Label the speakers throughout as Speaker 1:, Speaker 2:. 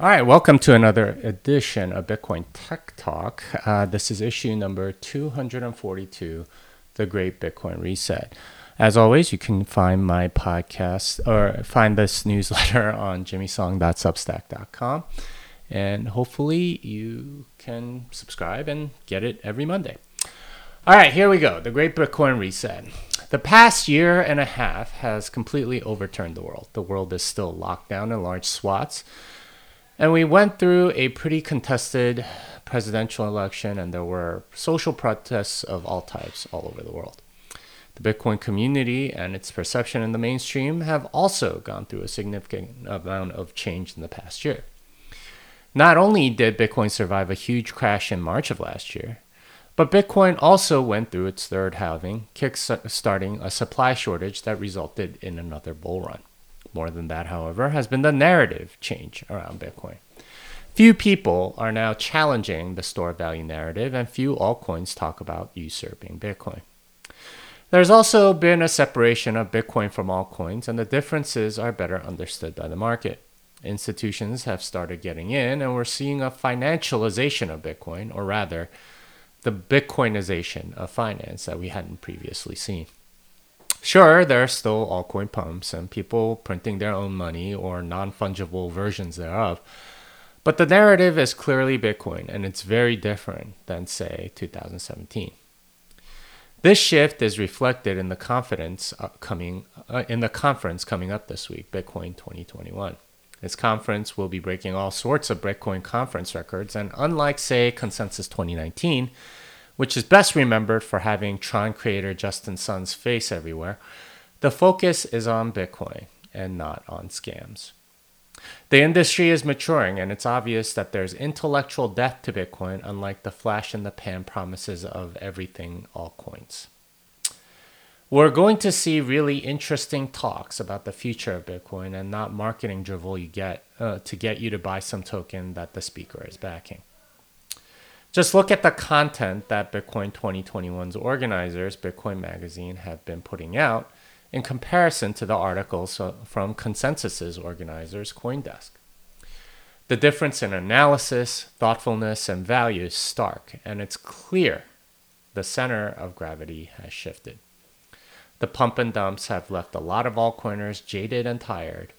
Speaker 1: All right, welcome to another edition of Bitcoin Tech Talk. Uh, this is issue number 242, The Great Bitcoin Reset. As always, you can find my podcast or find this newsletter on jimmysong.substack.com. And hopefully, you can subscribe and get it every Monday. All right, here we go. The Great Bitcoin Reset. The past year and a half has completely overturned the world. The world is still locked down in large swaths and we went through a pretty contested presidential election, and there were social protests of all types all over the world. The Bitcoin community and its perception in the mainstream have also gone through a significant amount of change in the past year. Not only did Bitcoin survive a huge crash in March of last year, but Bitcoin also went through its third halving, kick-starting a supply shortage that resulted in another bull run. More than that, however, has been the narrative change around Bitcoin. Few people are now challenging the store value narrative, and few altcoins talk about usurping Bitcoin. There's also been a separation of Bitcoin from altcoins, and the differences are better understood by the market. Institutions have started getting in, and we're seeing a financialization of Bitcoin, or rather, the Bitcoinization of finance that we hadn't previously seen. Sure, there are still altcoin pumps and people printing their own money or non fungible versions thereof. But the narrative is clearly Bitcoin, and it's very different than, say, 2017. This shift is reflected in the confidence uh, coming uh, in the conference coming up this week, Bitcoin 2021. This conference will be breaking all sorts of Bitcoin conference records, and unlike, say, Consensus 2019, which is best remembered for having Tron creator Justin Sun's face everywhere, the focus is on Bitcoin and not on scams. The industry is maturing, and it's obvious that there's intellectual depth to Bitcoin, unlike the flash in the pan promises of everything altcoins. We're going to see really interesting talks about the future of Bitcoin and not marketing drivel you get uh, to get you to buy some token that the speaker is backing. Just look at the content that Bitcoin 2021's organizers, Bitcoin Magazine, have been putting out in comparison to the articles from Consensus's organizers, Coindesk. The difference in analysis, thoughtfulness, and value is stark, and it's clear the center of gravity has shifted. The pump and dumps have left a lot of altcoiners jaded and tired,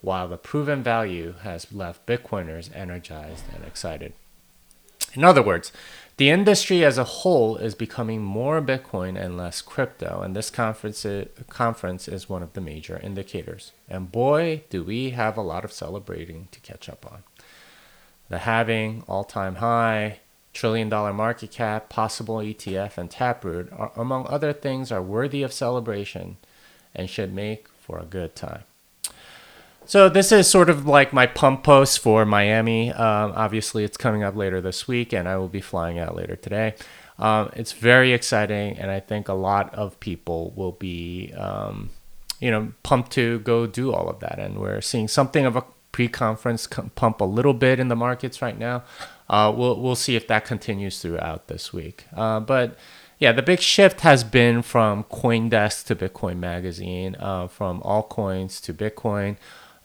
Speaker 1: while the proven value has left Bitcoiners energized and excited. In other words, the industry as a whole is becoming more Bitcoin and less crypto, and this conference is, conference is one of the major indicators. And boy, do we have a lot of celebrating to catch up on. The halving, all time high, trillion dollar market cap, possible ETF, and Taproot, are, among other things, are worthy of celebration and should make for a good time. So this is sort of like my pump post for Miami. Um, obviously, it's coming up later this week, and I will be flying out later today. Um, it's very exciting, and I think a lot of people will be, um, you know, pumped to go do all of that. And we're seeing something of a pre-conference pump a little bit in the markets right now. Uh, we'll we'll see if that continues throughout this week. Uh, but yeah, the big shift has been from CoinDesk to Bitcoin Magazine, uh, from altcoins to Bitcoin.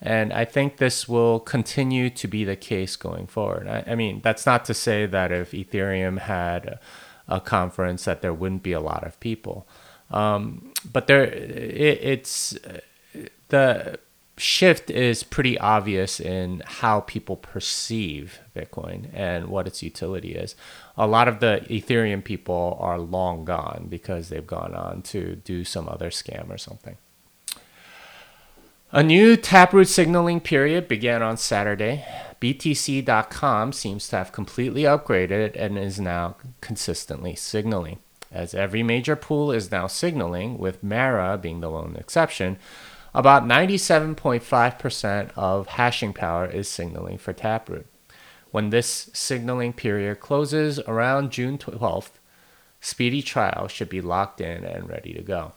Speaker 1: And I think this will continue to be the case going forward. I, I mean, that's not to say that if Ethereum had a, a conference that there wouldn't be a lot of people. Um, but there, it, it's the shift is pretty obvious in how people perceive Bitcoin and what its utility is. A lot of the Ethereum people are long gone because they've gone on to do some other scam or something. A new Taproot signaling period began on Saturday. BTC.com seems to have completely upgraded and is now consistently signaling. As every major pool is now signaling, with Mara being the lone exception, about 97.5% of hashing power is signaling for Taproot. When this signaling period closes around June 12th, Speedy Trial should be locked in and ready to go.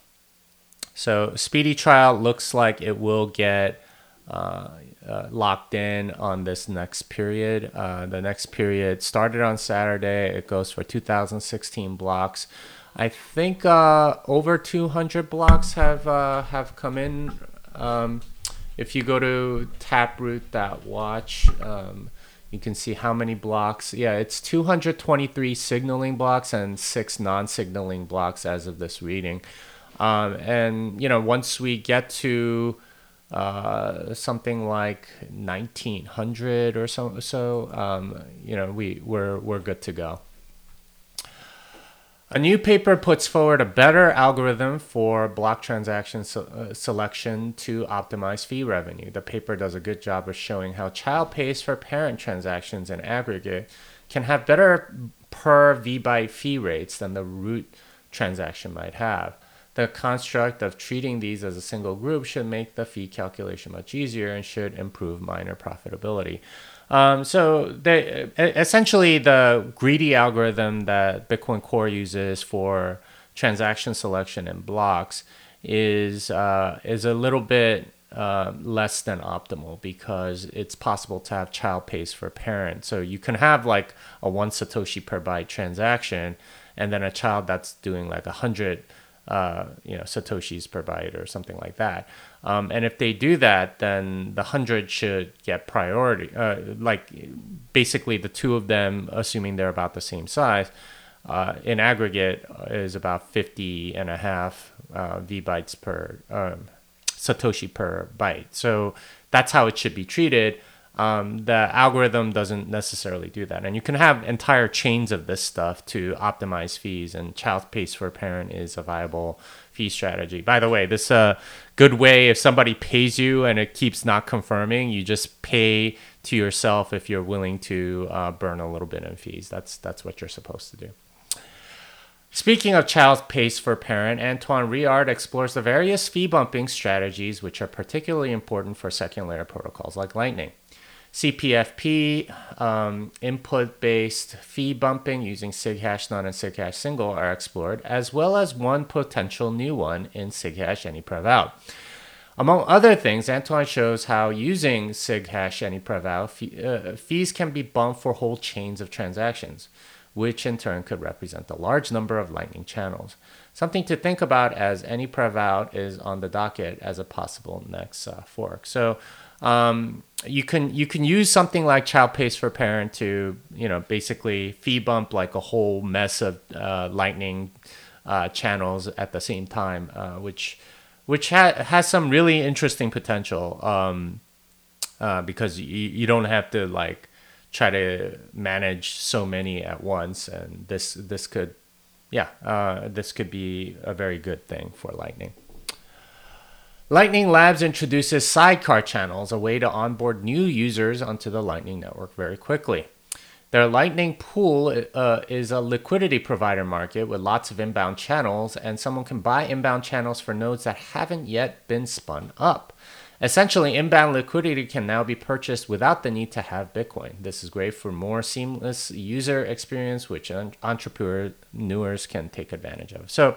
Speaker 1: So speedy trial looks like it will get uh, uh, locked in on this next period. Uh, the next period started on Saturday. It goes for 2016 blocks. I think uh, over 200 blocks have uh, have come in. Um, if you go to taproot.watch, um, you can see how many blocks. Yeah, it's 223 signaling blocks and six non-signaling blocks as of this reading. Um, and you know, once we get to uh, something like 1900 or so, so um, you know, we we're we're good to go. A new paper puts forward a better algorithm for block transaction so, uh, selection to optimize fee revenue. The paper does a good job of showing how child pays for parent transactions in aggregate can have better per vbyte fee rates than the root transaction might have. The construct of treating these as a single group should make the fee calculation much easier and should improve miner profitability. Um, so they essentially the greedy algorithm that Bitcoin Core uses for transaction selection and blocks is uh, is a little bit uh, less than optimal because it's possible to have child pays for parent. So you can have like a one satoshi per byte transaction, and then a child that's doing like a hundred uh, you know satoshis per byte or something like that. Um, and if they do that, then the hundred should get priority. Uh, like basically the two of them, assuming they're about the same size, uh, in aggregate is about 50 and a half uh, v bytes per um, satoshi per byte. So that's how it should be treated um, the algorithm doesn't necessarily do that. And you can have entire chains of this stuff to optimize fees, and child pays for parent is a viable fee strategy. By the way, this is a good way if somebody pays you and it keeps not confirming, you just pay to yourself if you're willing to uh, burn a little bit in fees. That's that's what you're supposed to do. Speaking of child pays for parent, Antoine Riard explores the various fee bumping strategies which are particularly important for second layer protocols like Lightning. CPFP, um, input based fee bumping using SIGHASH none and SIGHASH single are explored, as well as one potential new one in SIGHASH anyprev out. Among other things, Antoine shows how using SIGHASH anyprev out, fee, uh, fees can be bumped for whole chains of transactions, which in turn could represent a large number of Lightning channels. Something to think about as anyprev out is on the docket as a possible next uh, fork. So um, you can you can use something like child pays for parent to you know basically fee bump like a whole mess of uh, lightning uh, channels at the same time uh, which which ha- has some really interesting potential um, uh, because you, you don't have to like try to manage so many at once and this this could yeah uh, this could be a very good thing for lightning Lightning Labs introduces sidecar channels, a way to onboard new users onto the Lightning Network very quickly. Their Lightning Pool uh, is a liquidity provider market with lots of inbound channels, and someone can buy inbound channels for nodes that haven't yet been spun up. Essentially, inbound liquidity can now be purchased without the need to have Bitcoin. This is great for more seamless user experience, which entrepreneurs can take advantage of. So,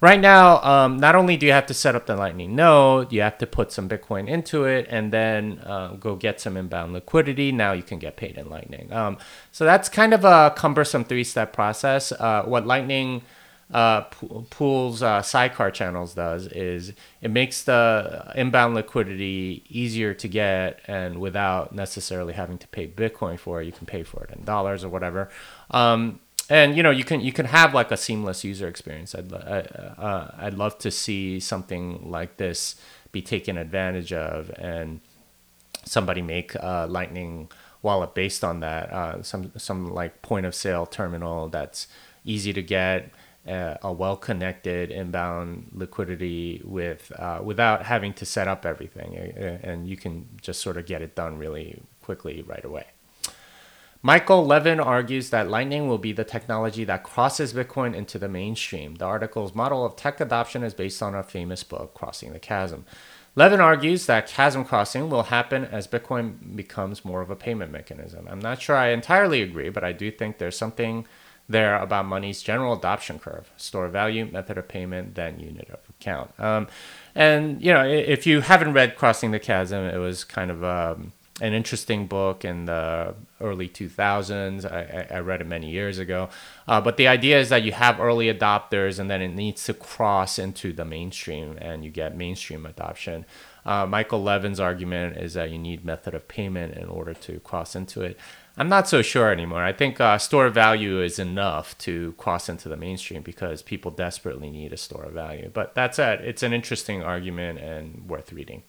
Speaker 1: right now, um, not only do you have to set up the Lightning node, you have to put some Bitcoin into it and then uh, go get some inbound liquidity. Now you can get paid in Lightning. Um, so that's kind of a cumbersome three step process. Uh, what Lightning uh, pools uh, sidecar channels does is it makes the inbound liquidity easier to get and without necessarily having to pay Bitcoin for it. You can pay for it in dollars or whatever. Um, and you know you can you can have like a seamless user experience. I'd uh, I'd love to see something like this be taken advantage of, and somebody make a Lightning wallet based on that. Uh, some some like point of sale terminal that's easy to get. Uh, a well connected inbound liquidity with uh, without having to set up everything, and you can just sort of get it done really quickly right away. Michael Levin argues that Lightning will be the technology that crosses Bitcoin into the mainstream. The article's model of tech adoption is based on a famous book, Crossing the Chasm. Levin argues that chasm crossing will happen as Bitcoin becomes more of a payment mechanism. I'm not sure I entirely agree, but I do think there's something there about money's general adoption curve store value, method of payment, then unit of account. Um, and, you know, if you haven't read Crossing the Chasm, it was kind of. Um, an interesting book in the early 2000s. I, I read it many years ago. Uh, but the idea is that you have early adopters and then it needs to cross into the mainstream and you get mainstream adoption. Uh, Michael Levin's argument is that you need method of payment in order to cross into it. I'm not so sure anymore. I think uh, store value is enough to cross into the mainstream because people desperately need a store of value. But that's it. It's an interesting argument and worth reading.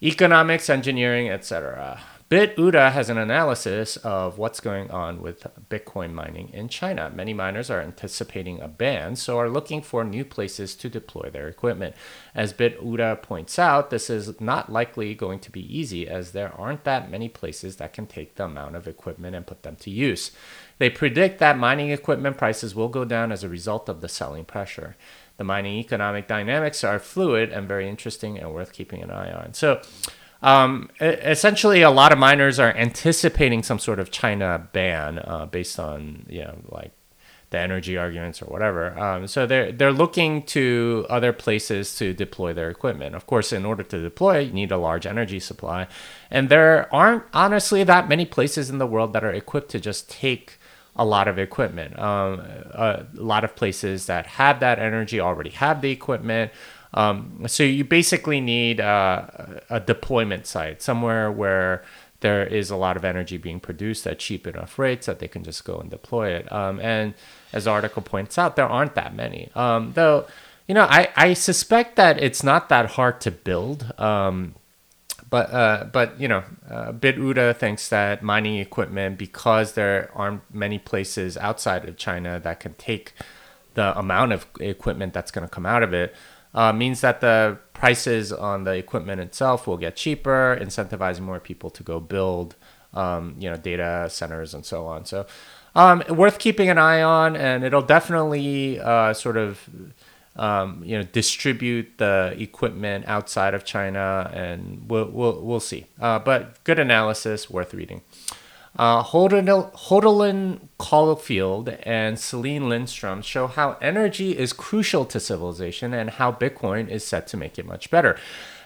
Speaker 1: Economics, engineering, etc. BitOODA has an analysis of what's going on with Bitcoin mining in China. Many miners are anticipating a ban, so are looking for new places to deploy their equipment. As BitOODA points out, this is not likely going to be easy as there aren't that many places that can take the amount of equipment and put them to use. They predict that mining equipment prices will go down as a result of the selling pressure. The mining economic dynamics are fluid and very interesting and worth keeping an eye on. So, um, essentially, a lot of miners are anticipating some sort of China ban uh, based on you know like the energy arguments or whatever. Um, so they're they're looking to other places to deploy their equipment. Of course, in order to deploy, you need a large energy supply, and there aren't honestly that many places in the world that are equipped to just take a lot of equipment. Um, a lot of places that have that energy already have the equipment. Um, so you basically need uh, a deployment site somewhere where there is a lot of energy being produced at cheap enough rates that they can just go and deploy it. Um, and as the article points out, there aren't that many. Um, though, you know, I, I suspect that it's not that hard to build. Um, but uh, but you know, uh, BitOODA thinks that mining equipment, because there aren't many places outside of China that can take the amount of equipment that's going to come out of it, uh, means that the prices on the equipment itself will get cheaper, incentivizing more people to go build, um, you know, data centers and so on. So, um, worth keeping an eye on, and it'll definitely uh, sort of, um, you know, distribute the equipment outside of China, and we'll we'll, we'll see. Uh, but good analysis, worth reading. Uh, Hodelin Caulfield and Celine Lindstrom show how energy is crucial to civilization and how Bitcoin is set to make it much better.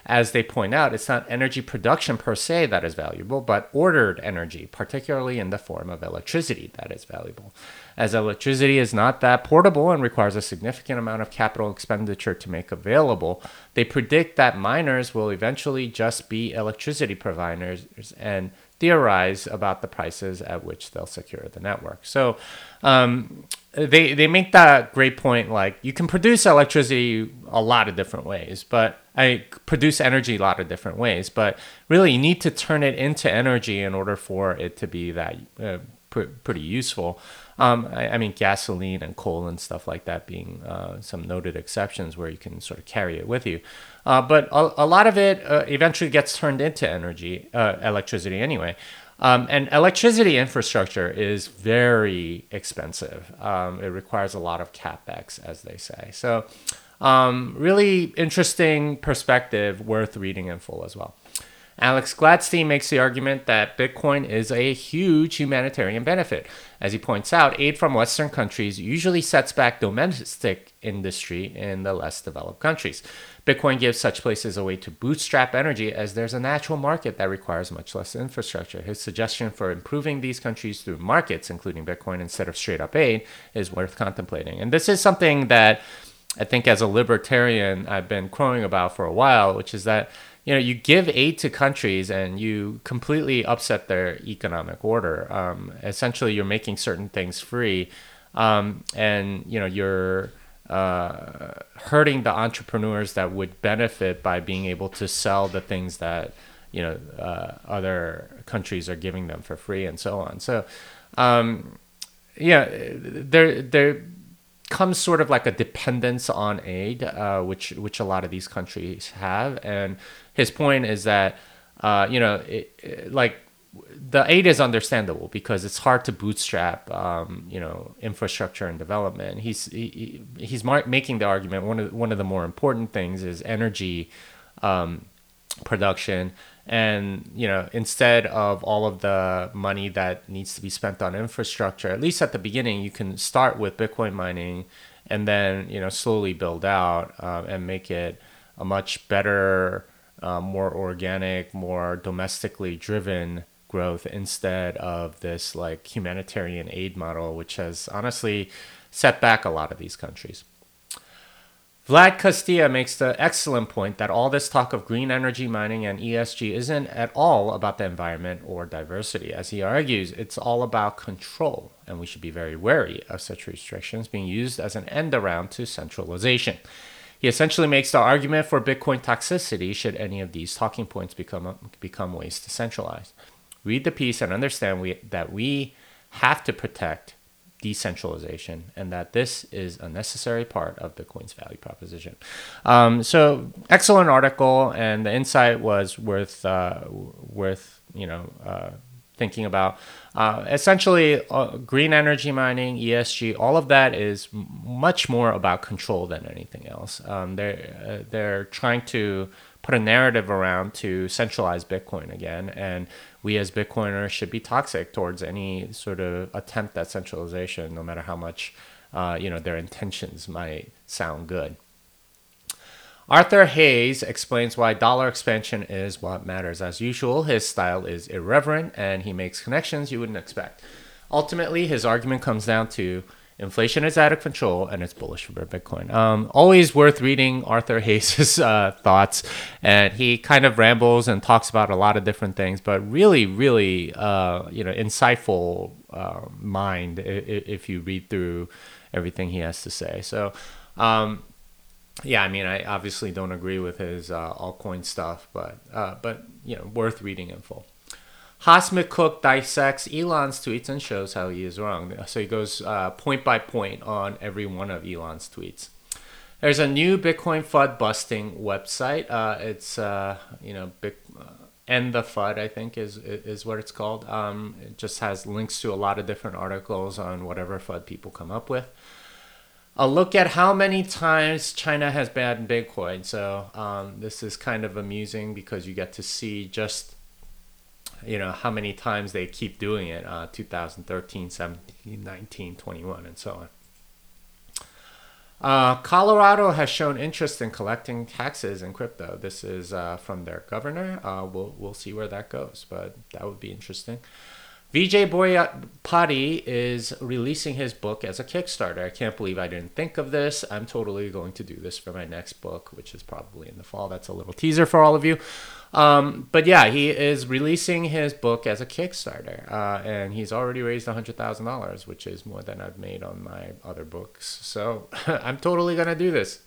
Speaker 1: As they point out, it's not energy production per se that is valuable, but ordered energy, particularly in the form of electricity, that is valuable. As electricity is not that portable and requires a significant amount of capital expenditure to make available, they predict that miners will eventually just be electricity providers and theorize about the prices at which they'll secure the network. So um, they they make that great point. Like you can produce electricity a lot of different ways, but I produce energy a lot of different ways. But really, you need to turn it into energy in order for it to be that uh, pr- pretty useful. Um, I, I, mean, gasoline and coal and stuff like that being uh, some noted exceptions where you can sort of carry it with you. Uh, but a, a, lot of it uh, eventually gets turned into energy, uh, electricity anyway. Um, and electricity infrastructure is very expensive. Um, it requires a lot of capex, as they say. So, um, really interesting perspective, worth reading in full as well. Alex Gladstein makes the argument that Bitcoin is a huge humanitarian benefit. As he points out, aid from Western countries usually sets back domestic industry in the less developed countries. Bitcoin gives such places a way to bootstrap energy as there's a natural market that requires much less infrastructure. His suggestion for improving these countries through markets, including Bitcoin instead of straight up aid, is worth contemplating. And this is something that I think as a libertarian I've been crowing about for a while, which is that you know you give aid to countries and you completely upset their economic order. Um, essentially, you're making certain things free, um, and you know you're uh, hurting the entrepreneurs that would benefit by being able to sell the things that you know uh, other countries are giving them for free and so on. So, um, yeah, there there comes sort of like a dependence on aid, uh, which which a lot of these countries have. And his point is that uh, you know, it, it, like the aid is understandable because it's hard to bootstrap, um, you know, infrastructure and development. He's he, he's mar- making the argument one of one of the more important things is energy um, production and you know instead of all of the money that needs to be spent on infrastructure at least at the beginning you can start with bitcoin mining and then you know slowly build out uh, and make it a much better uh, more organic more domestically driven growth instead of this like humanitarian aid model which has honestly set back a lot of these countries Vlad Castilla makes the excellent point that all this talk of green energy mining and ESG isn't at all about the environment or diversity. As he argues, it's all about control, and we should be very wary of such restrictions being used as an end around to centralization. He essentially makes the argument for Bitcoin toxicity should any of these talking points become, become ways to centralize. Read the piece and understand we, that we have to protect decentralization and that this is a necessary part of Bitcoin's value proposition. Um, so excellent article, and the insight was worth uh, worth you know uh, thinking about. Uh, essentially, uh, green energy mining, ESG, all of that is much more about control than anything else. Um, they're uh, they're trying to put a narrative around to centralize Bitcoin again, and we as Bitcoiners should be toxic towards any sort of attempt at centralization, no matter how much uh, you know their intentions might sound good. Arthur Hayes explains why dollar expansion is what matters. As usual, his style is irreverent and he makes connections you wouldn't expect. Ultimately, his argument comes down to Inflation is out of control and it's bullish for Bitcoin. Um, always worth reading Arthur Hayes' uh, thoughts. And he kind of rambles and talks about a lot of different things, but really, really, uh, you know, insightful uh, mind if, you read through everything he has to say. So, um, yeah, I mean, I obviously don't agree with his uh, altcoin stuff, but uh, but you know, worth reading in full. Hass McCook dissects Elon's tweets and shows how he is wrong. So he goes uh, point by point on every one of Elon's tweets. There's a new Bitcoin FUD busting website. Uh, it's uh, you know Big, uh, End the FUD, I think is is what it's called. Um, it just has links to a lot of different articles on whatever FUD people come up with. A look at how many times China has banned Bitcoin. So um, this is kind of amusing because you get to see just you know how many times they keep doing it uh, 2013 17 19 21 and so on uh, Colorado has shown interest in collecting taxes in crypto. This is uh, from their governor. Uh, we'll, we'll see where that goes, but that would be interesting. Vijay Boyapati is releasing his book as a Kickstarter. I can't believe I didn't think of this. I'm totally going to do this for my next book, which is probably in the fall. That's a little teaser for all of you. Um, but yeah, he is releasing his book as a Kickstarter, uh, and he's already raised $100,000, which is more than I've made on my other books. So I'm totally going to do this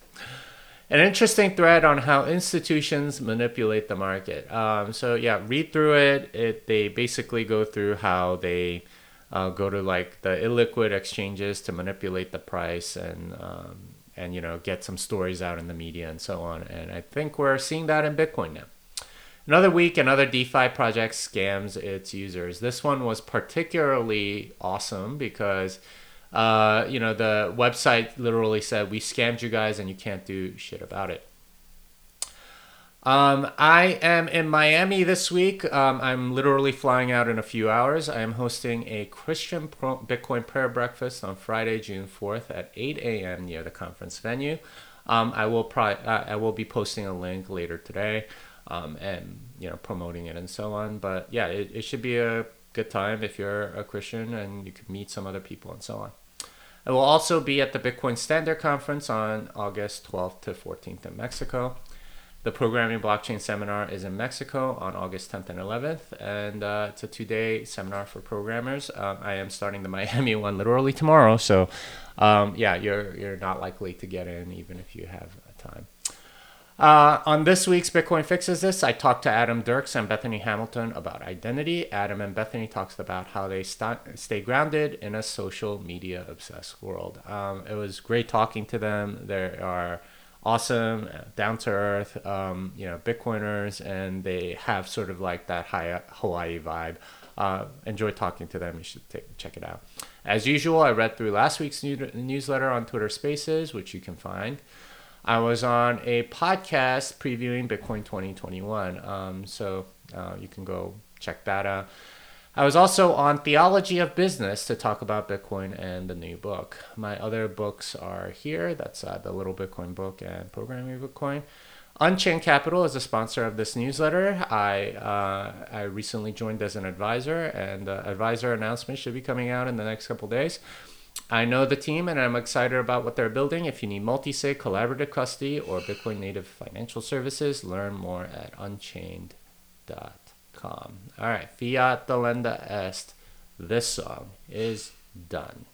Speaker 1: an interesting thread on how institutions manipulate the market. Um, so yeah, read through it. It they basically go through how they uh, go to like the illiquid exchanges to manipulate the price and um, and you know get some stories out in the media and so on. And I think we're seeing that in Bitcoin now. Another week, another DeFi project scams its users. This one was particularly awesome because uh, you know, the website literally said, We scammed you guys and you can't do shit about it. Um, I am in Miami this week. Um, I'm literally flying out in a few hours. I am hosting a Christian Bitcoin prayer breakfast on Friday, June 4th at 8 a.m. near the conference venue. Um, I will pro- uh, I will be posting a link later today, um, and you know promoting it and so on. But yeah, it, it should be a good time if you're a Christian and you can meet some other people and so on. I will also be at the Bitcoin Standard Conference on August 12th to 14th in Mexico. The Programming Blockchain Seminar is in Mexico on August 10th and 11th, and uh, it's a two day seminar for programmers. Um, I am starting the Miami one literally tomorrow, so um, yeah, you're, you're not likely to get in even if you have time. Uh, on this week's Bitcoin Fixes This, I talked to Adam Dirks and Bethany Hamilton about identity. Adam and Bethany talks about how they st- stay grounded in a social media obsessed world. Um, it was great talking to them. They are awesome, down to earth, um, you know, Bitcoiners, and they have sort of like that high Hawaii vibe. Uh, enjoy talking to them. You should take, check it out. As usual, I read through last week's new- newsletter on Twitter Spaces, which you can find. I was on a podcast previewing Bitcoin 2021. Um, so uh, you can go check that out. I was also on Theology of Business to talk about Bitcoin and the new book. My other books are here. That's uh, the Little Bitcoin book and Programming Bitcoin. Unchained Capital is a sponsor of this newsletter. I uh, I recently joined as an advisor, and the advisor announcement should be coming out in the next couple days. I know the team and I'm excited about what they're building. If you need multi sig, collaborative custody, or Bitcoin native financial services, learn more at unchained.com. All right, Fiat Delenda Est. This song is done.